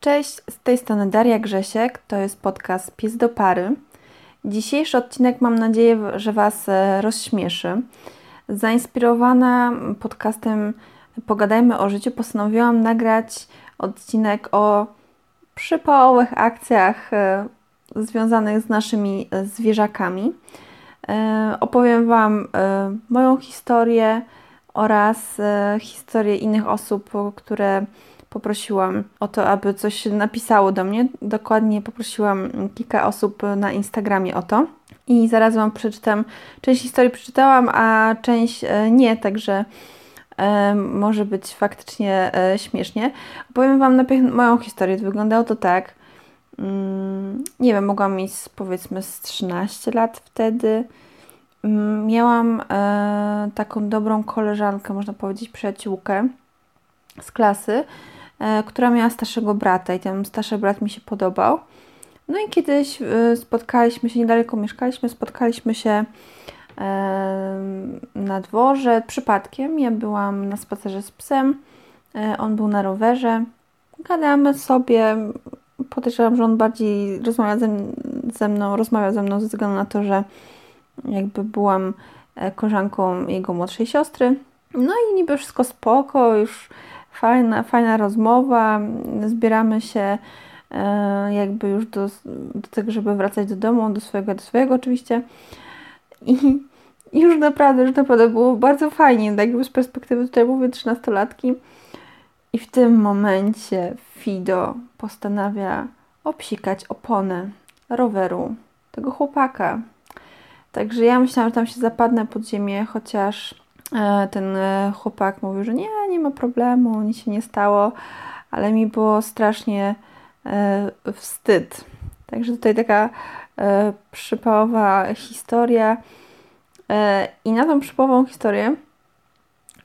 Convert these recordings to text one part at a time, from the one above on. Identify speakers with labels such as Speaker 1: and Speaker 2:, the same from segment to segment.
Speaker 1: Cześć, z tej strony Daria Grzesiek, to jest podcast Pies do Pary. Dzisiejszy odcinek mam nadzieję, że Was e, rozśmieszy. Zainspirowana podcastem Pogadajmy o życiu postanowiłam nagrać odcinek o przypałowych akcjach e, związanych z naszymi e, zwierzakami. Opowiem Wam moją historię oraz historię innych osób, które poprosiłam o to, aby coś napisało do mnie. Dokładnie poprosiłam kilka osób na Instagramie o to. I zaraz Wam przeczytam. Część historii przeczytałam, a część e, nie, także e, może być faktycznie e, śmiesznie. Opowiem Wam najpierw moją historię. Wyglądało to tak. Mm, nie wiem, mogłam mieć powiedzmy z 13 lat wtedy. Mm, miałam taką dobrą koleżankę, można powiedzieć przyjaciółkę z klasy, która miała starszego brata i ten starszy brat mi się podobał. No i kiedyś e, spotkaliśmy się, niedaleko mieszkaliśmy, spotkaliśmy się e, na dworze przypadkiem. Ja byłam na spacerze z psem, on był na rowerze. Gadamy sobie. Podejrzewam, że on bardziej rozmawia ze, ze mną, rozmawiał ze mną ze względu na to, że jakby byłam koleżanką jego młodszej siostry. No i niby wszystko spoko, już fajna, fajna rozmowa, zbieramy się e, jakby już do, do tego, żeby wracać do domu, do swojego, do swojego oczywiście. I, już naprawdę, już naprawdę było bardzo fajnie, tak jakby z perspektywy tutaj mówię trzynastolatki. I w tym momencie Fido postanawia obsikać oponę roweru tego chłopaka. Także ja myślałam, że tam się zapadnę pod ziemię, chociaż ten e, chłopak mówił, że nie, nie ma problemu, nic się nie stało, ale mi było strasznie e, wstyd. Także tutaj taka przypałowa historia. I na tą przypałową historię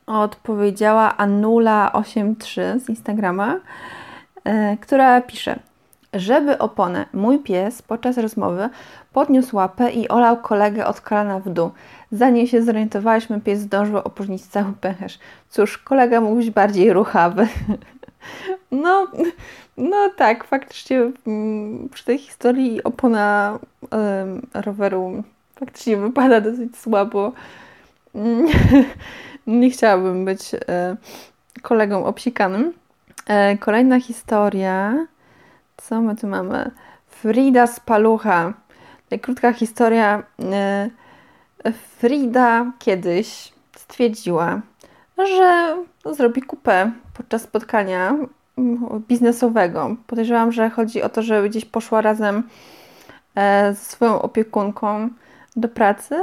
Speaker 1: odpowiedziała Anula83 z Instagrama, która pisze żeby oponę mój pies podczas rozmowy podniósł łapę i olał kolegę od kolana w dół. Zanim się zorientowaliśmy, pies zdążył opróżnić cały pęcherz. Cóż, kolega mógł być bardziej ruchawy. No, no tak, faktycznie mm, przy tej historii opona roweru faktycznie wypada dosyć słabo. Nie chciałabym być e, kolegą obsikanym. E, kolejna historia. Co my tu mamy? Frida z Palucha. Krótka historia. E, Frida kiedyś stwierdziła, że zrobi kupę podczas spotkania biznesowego. Podejrzewam, że chodzi o to, że gdzieś poszła razem e, ze swoją opiekunką do pracy.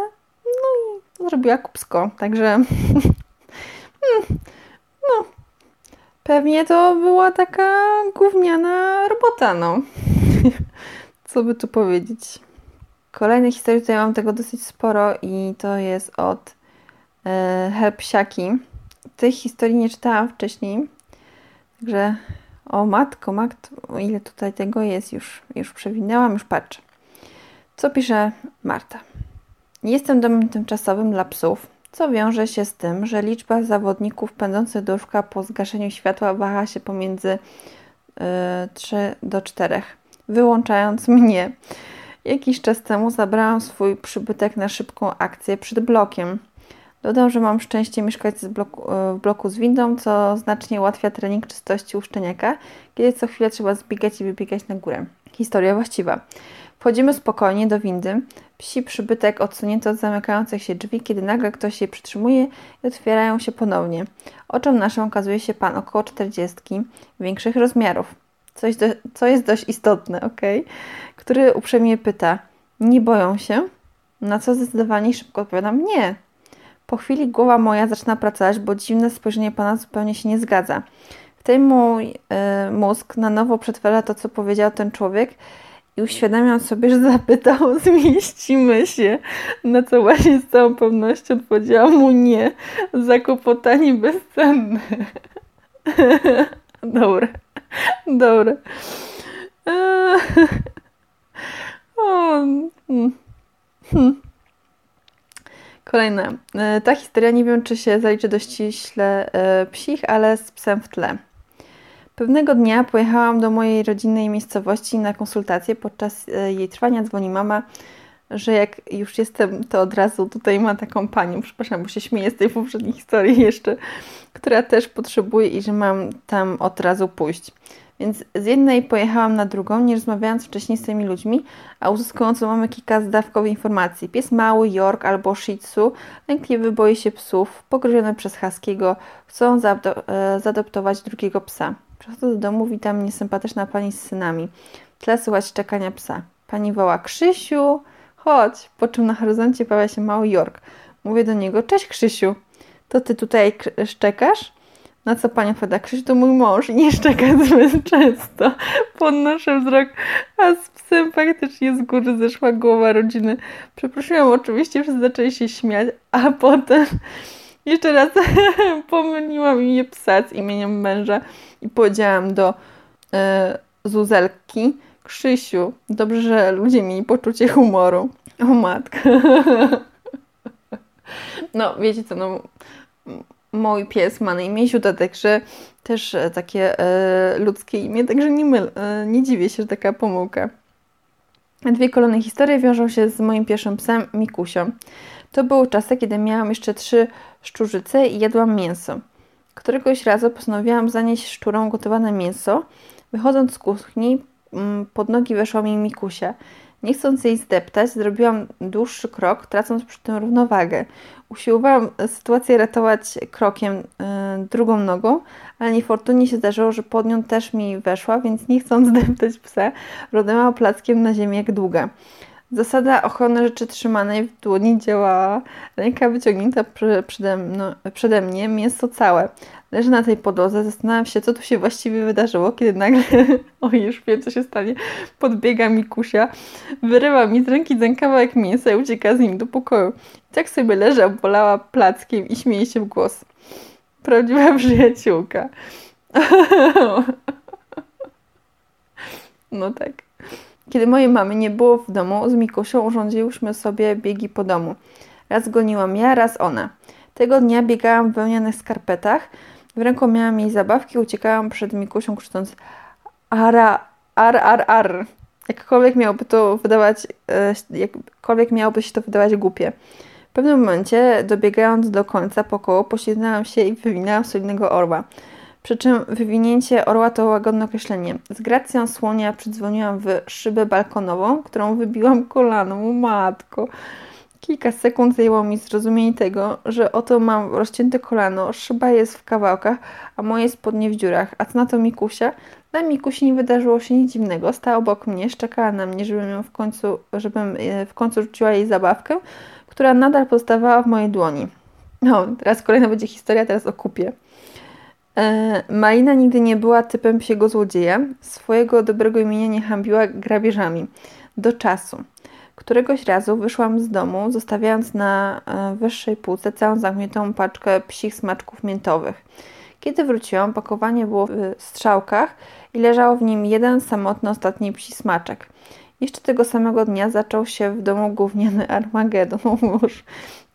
Speaker 1: No i zrobiła kupsko. Także hmm, pewnie to była taka gówniana robota, no. Co by tu powiedzieć? Kolejne historii tutaj mam tego dosyć sporo i to jest od e, Helpsiaki. Tej historii nie czytałam wcześniej, także o matko, matko, ile tutaj tego jest, już, już przewinęłam, już patrzę. Co pisze Marta? Jestem domem tymczasowym dla psów, co wiąże się z tym, że liczba zawodników pędzących do łóżka po zgaszeniu światła waha się pomiędzy y, 3 do 4, wyłączając mnie. Jakiś czas temu zabrałam swój przybytek na szybką akcję przed blokiem. Dodam, że mam szczęście mieszkać bloku, e, w bloku z windą, co znacznie ułatwia trening czystości u kiedy co chwilę trzeba zbiegać i wybiegać na górę. Historia właściwa. Wchodzimy spokojnie do windy. Psi przybytek odsunięty od zamykających się drzwi, kiedy nagle ktoś je przytrzymuje i otwierają się ponownie. Oczom naszym okazuje się pan około 40, większych rozmiarów coś do, co jest dość istotne, ok? Który uprzejmie pyta, nie boją się? Na co zdecydowanie szybko odpowiadam, nie. Po chwili głowa moja zaczyna pracować, bo dziwne spojrzenie pana zupełnie się nie zgadza. Wtedy mój y, mózg na nowo przetwarza to, co powiedział ten człowiek i uświadamiam sobie, że zapytał, zmieścimy się. Na co właśnie z całą pewnością odpowiedziałam mu nie. Zakłopotanie bezcenne. Dobra. Dobra. Hmm. Hmm. Kolejna. E, ta historia nie wiem, czy się zaliczy do ściśle e, psich, ale z psem w tle. Pewnego dnia pojechałam do mojej rodzinnej miejscowości na konsultację. Podczas e, jej trwania dzwoni mama, że jak już jestem, to od razu tutaj ma taką panią, przepraszam, bo się śmieję z tej poprzedniej historii jeszcze, która też potrzebuje i że mam tam od razu pójść. Więc z jednej pojechałam na drugą, nie rozmawiając wcześniej z tymi ludźmi, a uzyskując mamy kilka zdawkowych informacji. Pies mały, York albo Shih Tzu, lękliwy, boi się psów, pogryziony przez Haskiego, chcą e, zaadoptować drugiego psa. Przychodzę do domu, witam mnie sympatyczna pani z synami. W tle słychać czekania psa. Pani woła, Krzysiu, chodź. Po czym na horyzoncie pojawia się mały York. Mówię do niego, cześć Krzysiu, to ty tutaj szczekasz? Na co pani odpowiada, Krzysiu to mój mąż i nie szczeka zbyt często. Podnoszę wzrok, a z psem faktycznie z góry zeszła głowa rodziny. Przeprosiłam oczywiście, wszyscy zaczęli się śmiać, a potem jeszcze raz pomyliłam imię psa z imieniem męża i powiedziałam do e, Zuzelki, Krzysiu, dobrze, że ludzie mieli poczucie humoru. O matka. No, wiecie co, no mój pies ma na imię Ziuda, także też e, takie e, ludzkie imię, także nie, myl, e, nie dziwię się, że taka pomyłka. Dwie kolejne historie wiążą się z moim pierwszym psem, Mikusią. To były czasy, kiedy miałam jeszcze trzy szczurzyce i jadłam mięso. Któregoś razu postanowiłam zanieść szczurom gotowane mięso. Wychodząc z kuchni, mm, pod nogi weszła mi Mikusia. Nie chcąc jej zdeptać, zrobiłam dłuższy krok, tracąc przy tym równowagę. Usiłowałam sytuację ratować krokiem yy, drugą nogą, ale niefortunnie się zdarzyło, że pod nią też mi weszła, więc nie chcąc zdeptać psa, rodowała plackiem na ziemię jak długa. Zasada ochrony rzeczy trzymanej w dłoni działała. Ręka wyciągnięta przede, no, przede mnie, mięso całe. Leżę na tej podłodze, zastanawiam się, co tu się właściwie wydarzyło, kiedy nagle, o już wiem, co się stanie, podbiega mi kusia, wyrywa mi z ręki ten kawałek mięsa i ucieka z nim do pokoju. I tak sobie leżę, bolała plackiem i śmieje się w głos. Prawdziwa przyjaciółka. No tak. Kiedy mojej mamy nie było w domu, z Mikusią urządziłyśmy sobie biegi po domu. Raz goniłam ja, raz ona. Tego dnia biegałam w wełnianych skarpetach, w ręku miałam jej zabawki, uciekałam przed Mikusią krzycząc ara, ar, ar, ar. Jakkolwiek miałoby to wydawać, e, jakkolwiek miałoby się to wydawać głupie. W pewnym momencie, dobiegając do końca pokoju, poślizgnęłam się i wywinęłam solidnego orła. Przy czym wywinięcie orła to łagodne określenie. Z gracją słonia przydzwoniłam w szybę balkonową, którą wybiłam kolaną. Matko. Kilka sekund zajęło mi zrozumienie tego, że oto mam rozcięte kolano, szyba jest w kawałkach, a moje spodnie w dziurach. A co na to Mikusia? Dla Mikusi nie wydarzyło się nic dziwnego. Stała obok mnie, szczekała na mnie, żebym, ją w końcu, żebym e, w końcu rzuciła jej zabawkę, która nadal pozostawała w mojej dłoni. No, teraz kolejna będzie historia, teraz o kupie. E, Malina nigdy nie była typem psiego złodzieja. Swojego dobrego imienia nie hambiła grabieżami. Do czasu. Któregoś razu wyszłam z domu, zostawiając na e, wyższej półce całą zamkniętą paczkę psich smaczków miętowych. Kiedy wróciłam, pakowanie było w strzałkach i leżał w nim jeden samotny ostatni psi smaczek. Jeszcze tego samego dnia zaczął się w domu gówniany Armagedon. Mąż.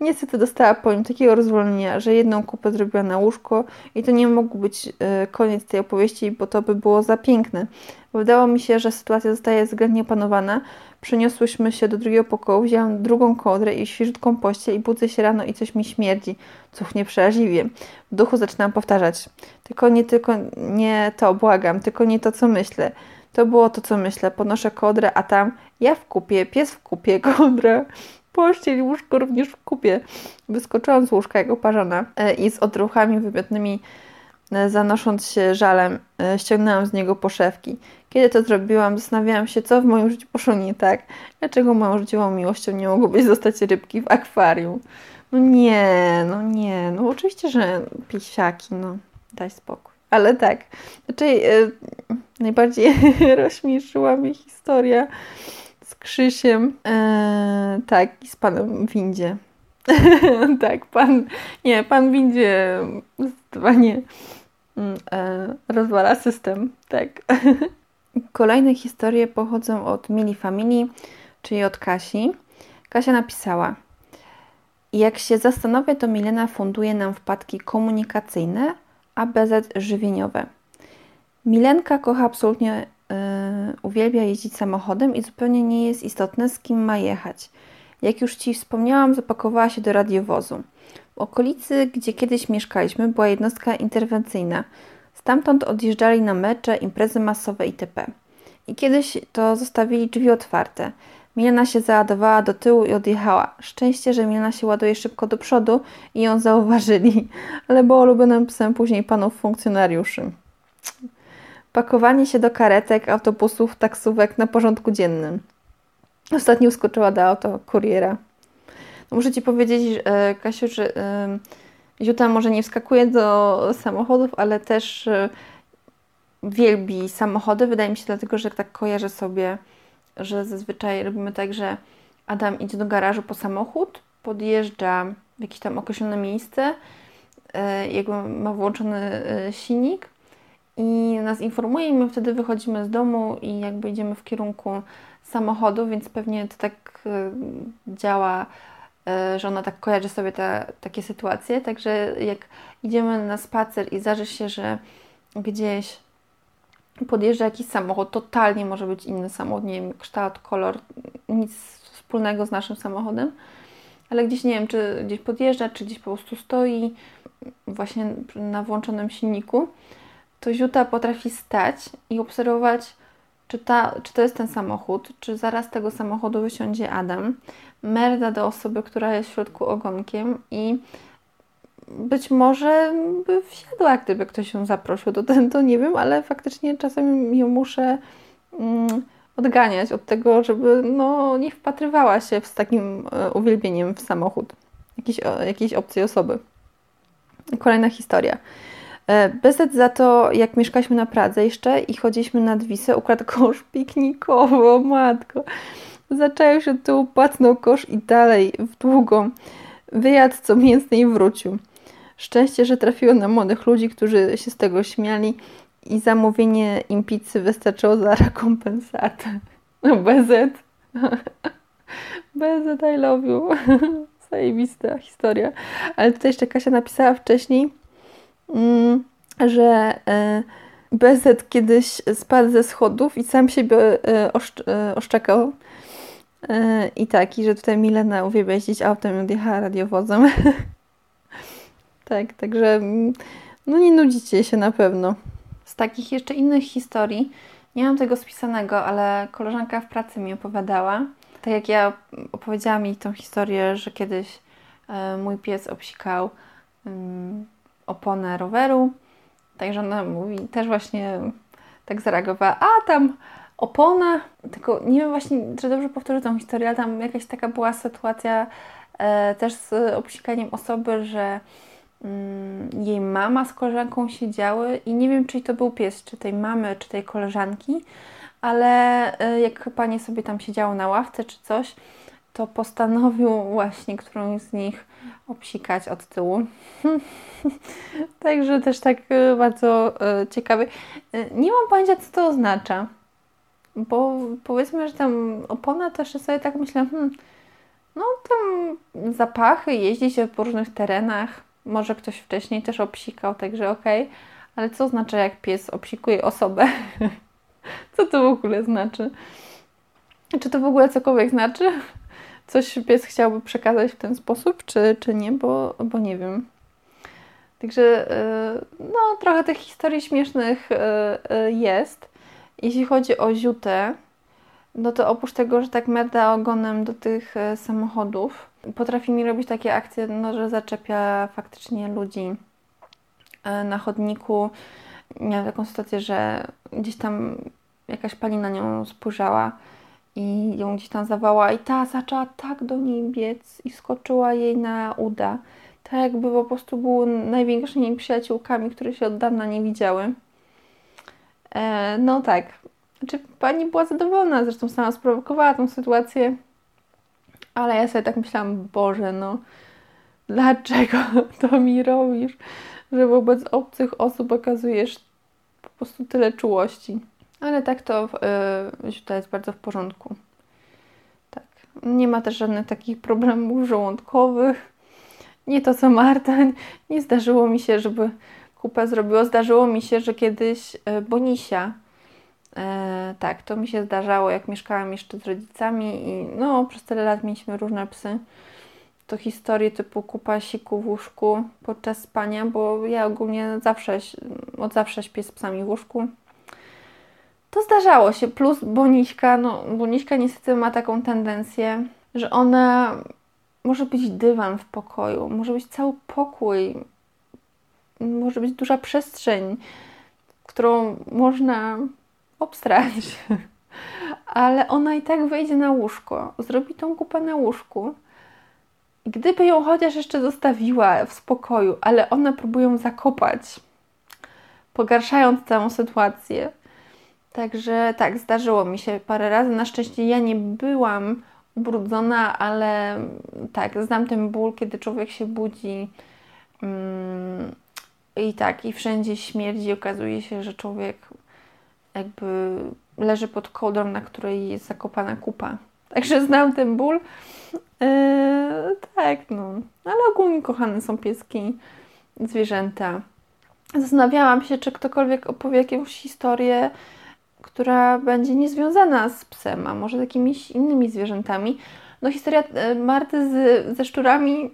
Speaker 1: Niestety dostała po nim takiego rozwolnienia, że jedną kupę zrobiła na łóżko i to nie mógł być e, koniec tej opowieści, bo to by było za piękne. Wydało mi się, że sytuacja zostaje względnie opanowana. Przeniosłyśmy się do drugiego pokoju, wzięłam drugą kołdrę i świeżutką pościel i budzę się rano i coś mi śmierdzi. Cuchnie przeraźliwie. W duchu zaczynam powtarzać. Tylko nie, tylko nie to, błagam, tylko nie to, co myślę. To było to, co myślę. Podnoszę kołdrę, a tam ja w kupie, pies w kupie, kołdra, pościel, łóżko również w kupie. Wyskoczyłam z łóżka jak oparzona e, i z odruchami wymiotnymi e, zanosząc się żalem, e, ściągnęłam z niego poszewki. Kiedy to zrobiłam, zastanawiałam się, co w moim życiu poszło nie tak. Dlaczego moją życiową miłością nie mogły zostać rybki w akwarium? No nie, no nie, no oczywiście, że pisiaki, no daj spokój. Ale tak, znaczy yy, najbardziej rozśmieszyła mnie historia z Krzysiem, yy, tak, i z panem Windzie. tak, pan, nie, pan Windzie zdecydowanie yy, rozwala system, tak. Kolejne historie pochodzą od Mili Family, czyli od Kasi. Kasia napisała: Jak się zastanowię, to Milena funduje nam wpadki komunikacyjne, a BZ żywieniowe. Milenka kocha absolutnie, yy, uwielbia jeździć samochodem i zupełnie nie jest istotne, z kim ma jechać. Jak już Ci wspomniałam, zapakowała się do radiowozu. W okolicy, gdzie kiedyś mieszkaliśmy, była jednostka interwencyjna. Stamtąd odjeżdżali na mecze, imprezy masowe itp. I kiedyś to zostawili drzwi otwarte. Milena się załadowała do tyłu i odjechała. Szczęście, że Milena się ładuje szybko do przodu i ją zauważyli, ale było ulubionym psem później panów funkcjonariuszy. Pakowanie się do karetek, autobusów, taksówek na porządku dziennym. Ostatnio uskoczyła do auto kuriera. No muszę Ci powiedzieć, e, Kasiu, że e, Ziuta może nie wskakuje do samochodów, ale też e, wielbi samochody. Wydaje mi się dlatego, że tak kojarzę sobie, że zazwyczaj robimy tak, że Adam idzie do garażu po samochód, podjeżdża w jakieś tam określone miejsce, jakby ma włączony silnik i nas informuje i my wtedy wychodzimy z domu i jakby idziemy w kierunku samochodu, więc pewnie to tak e, działa, e, że ona tak kojarzy sobie te, takie sytuacje. Także jak idziemy na spacer i zdarzy się, że gdzieś podjeżdża jakiś samochód, totalnie może być inny samochód, nie wiem, kształt, kolor, nic wspólnego z naszym samochodem, ale gdzieś nie wiem, czy gdzieś podjeżdża, czy gdzieś po prostu stoi właśnie na włączonym silniku, to Ziuta potrafi stać i obserwować czy, ta, czy to jest ten samochód, czy zaraz tego samochodu wysiądzie Adam, merda do osoby, która jest w środku ogonkiem i być może by wsiadła, gdyby ktoś ją zaprosił do ten, to nie wiem, ale faktycznie czasem ją muszę mm, odganiać od tego, żeby no, nie wpatrywała się z takim e, uwielbieniem w samochód jakiejś, jakiejś obcej osoby. Kolejna historia. E, Bezet za to, jak mieszkaliśmy na Pradze jeszcze i chodziliśmy nad Wisę, ukradł kosz piknikowy, o matko. Zaczęły się tu, płacnął kosz i dalej w długą. Wyjadł co mięsny i wrócił. Szczęście, że trafiło na młodych ludzi, którzy się z tego śmiali i zamówienie im pizzy wystarczyło za rekompensatę. No, Bezet. Bezet, I love you. Zajebista historia. Ale tutaj jeszcze Kasia napisała wcześniej, Mm, że e, Bezet kiedyś spadł ze schodów i sam siebie e, e, oszczekał. I tak, i że tutaj Milena uwielbia jeździć autem i odjechała radiowozem. tak, także mm, no nie nudzicie się na pewno. Z takich jeszcze innych historii, nie mam tego spisanego, ale koleżanka w pracy mi opowiadała. Tak jak ja opowiedziała mi tą historię, że kiedyś mój pies obsikał oponę roweru. Także ona mówi, też właśnie tak zareagowała, a tam opona, tylko nie wiem właśnie, czy dobrze powtórzę tą historię, ale tam jakaś taka była sytuacja e, też z obsikaniem osoby, że mm, jej mama z koleżanką siedziały i nie wiem, czy to był pies, czy tej mamy, czy tej koleżanki, ale e, jak panie sobie tam siedziało na ławce czy coś, to postanowił właśnie którąś z nich obsikać od tyłu. Także też tak e, bardzo e, ciekawy. Nie mam pojęcia, co to oznacza. Bo powiedzmy, że tam opona też sobie tak myślę, hmm, no tam zapachy, jeździ się po różnych terenach. Może ktoś wcześniej też obsikał, także okej. Okay. Ale co oznacza, jak pies obsikuje osobę? co to w ogóle znaczy? Czy to w ogóle cokolwiek znaczy? coś pies chciałby przekazać w ten sposób, czy, czy nie, bo, bo nie wiem. Także y, no, trochę tych historii śmiesznych y, y, jest. Jeśli chodzi o ziutę, no to oprócz tego, że tak merda ogonem do tych samochodów, potrafi mi robić takie akcje, no, że zaczepia faktycznie ludzi na chodniku. Miałam taką sytuację, że gdzieś tam jakaś pani na nią spojrzała i ją gdzieś tam zawała i ta zaczęła tak do niej biec i skoczyła jej na uda. Tak jakby po prostu były największymi przyjaciółkami, które się od dawna nie widziały. E, no tak. Czy pani była zadowolona? Zresztą sama sprowokowała tą sytuację. Ale ja sobie tak myślałam, Boże, no dlaczego to mi robisz? Że wobec obcych osób okazujesz po prostu tyle czułości. Ale tak to yy, to jest bardzo w porządku. Tak. Nie ma też żadnych takich problemów żołądkowych. Nie to co Marta. Nie zdarzyło mi się, żeby kupę zrobiło. Zdarzyło mi się, że kiedyś e, Bonisia, e, tak, to mi się zdarzało, jak mieszkałam jeszcze z rodzicami i no, przez tyle lat mieliśmy różne psy. To historie typu kupa siku w łóżku podczas spania, bo ja ogólnie zawsze, od zawsze śpię z psami w łóżku. To zdarzało się, plus Boniśka, no Boniśka niestety ma taką tendencję, że ona może być dywan w pokoju, może być cały pokój, może być duża przestrzeń, którą można obstrać. Ale ona i tak wejdzie na łóżko, zrobi tą kupę na łóżku. Gdyby ją chociaż jeszcze zostawiła w spokoju, ale one próbują zakopać, pogarszając całą sytuację. Także tak, zdarzyło mi się parę razy. Na szczęście ja nie byłam ubrudzona, ale tak, znam ten ból, kiedy człowiek się budzi mm, i tak, i wszędzie śmierdzi. Okazuje się, że człowiek jakby leży pod kołdrą, na której jest zakopana kupa. Także znam ten ból. Eee, tak, no. Ale ogólnie kochane są pieski, zwierzęta. Zastanawiałam się, czy ktokolwiek opowie jakąś historię która będzie niezwiązana z psem, a może z jakimiś innymi zwierzętami. No historia e, Marty z, ze szczurami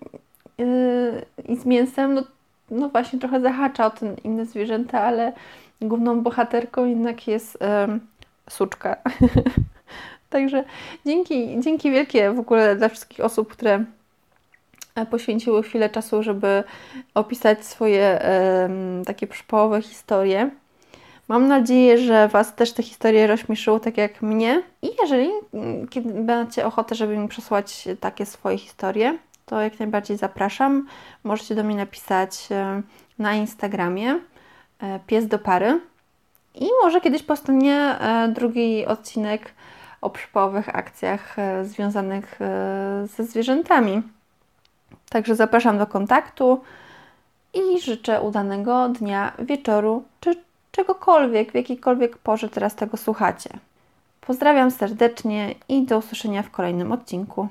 Speaker 1: yy, i z mięsem, no, no właśnie trochę zahacza o te inne zwierzęta, ale główną bohaterką jednak jest yy, suczka. Także dzięki, dzięki wielkie w ogóle dla wszystkich osób, które e, poświęciły chwilę czasu, żeby opisać swoje takie przypałowe historie. Mam nadzieję, że Was też te historie rozśmieszyły tak jak mnie. I jeżeli mm, kiedy macie ochotę, żeby mi przesłać takie swoje historie, to jak najbardziej zapraszam. Możecie do mnie napisać na Instagramie pies do pary. I może kiedyś powstanie e, drugi odcinek o przypałowych akcjach związanych ze zwierzętami. Także zapraszam do kontaktu i życzę udanego dnia, wieczoru czy czegokolwiek, w jakiejkolwiek porze teraz tego słuchacie. Pozdrawiam serdecznie i do usłyszenia w kolejnym odcinku.